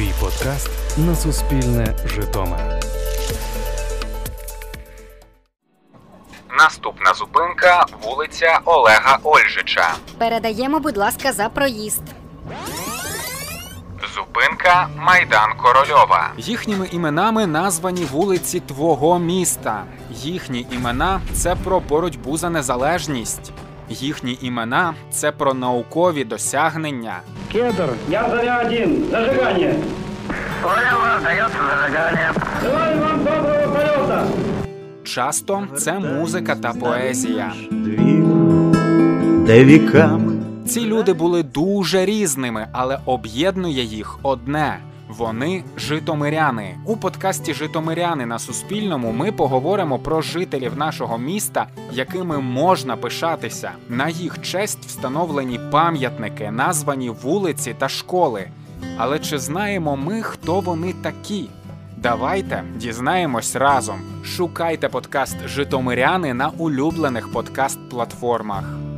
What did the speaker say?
Твій подкаст на Суспільне Житомир. Наступна зупинка вулиця Олега Ольжича. Передаємо, будь ласка, за проїзд. Зупинка Майдан Корольова. Їхніми іменами названі вулиці твого міста. Їхні імена це про боротьбу за незалежність. Їхні імена це про наукові досягнення. Кедр. Я заря один. Зажигание. Желаю вам доброго полета. Часто це музика та поезія. Де віками Ці люди були дуже різними, але об'єднує їх одне. Вони житомиряни. У подкасті Житомиряни на Суспільному ми поговоримо про жителів нашого міста, якими можна пишатися. На їх честь встановлені пам'ятники, названі вулиці та школи. Але чи знаємо ми, хто вони такі? Давайте дізнаємось разом. Шукайте подкаст Житомиряни на улюблених подкаст-платформах.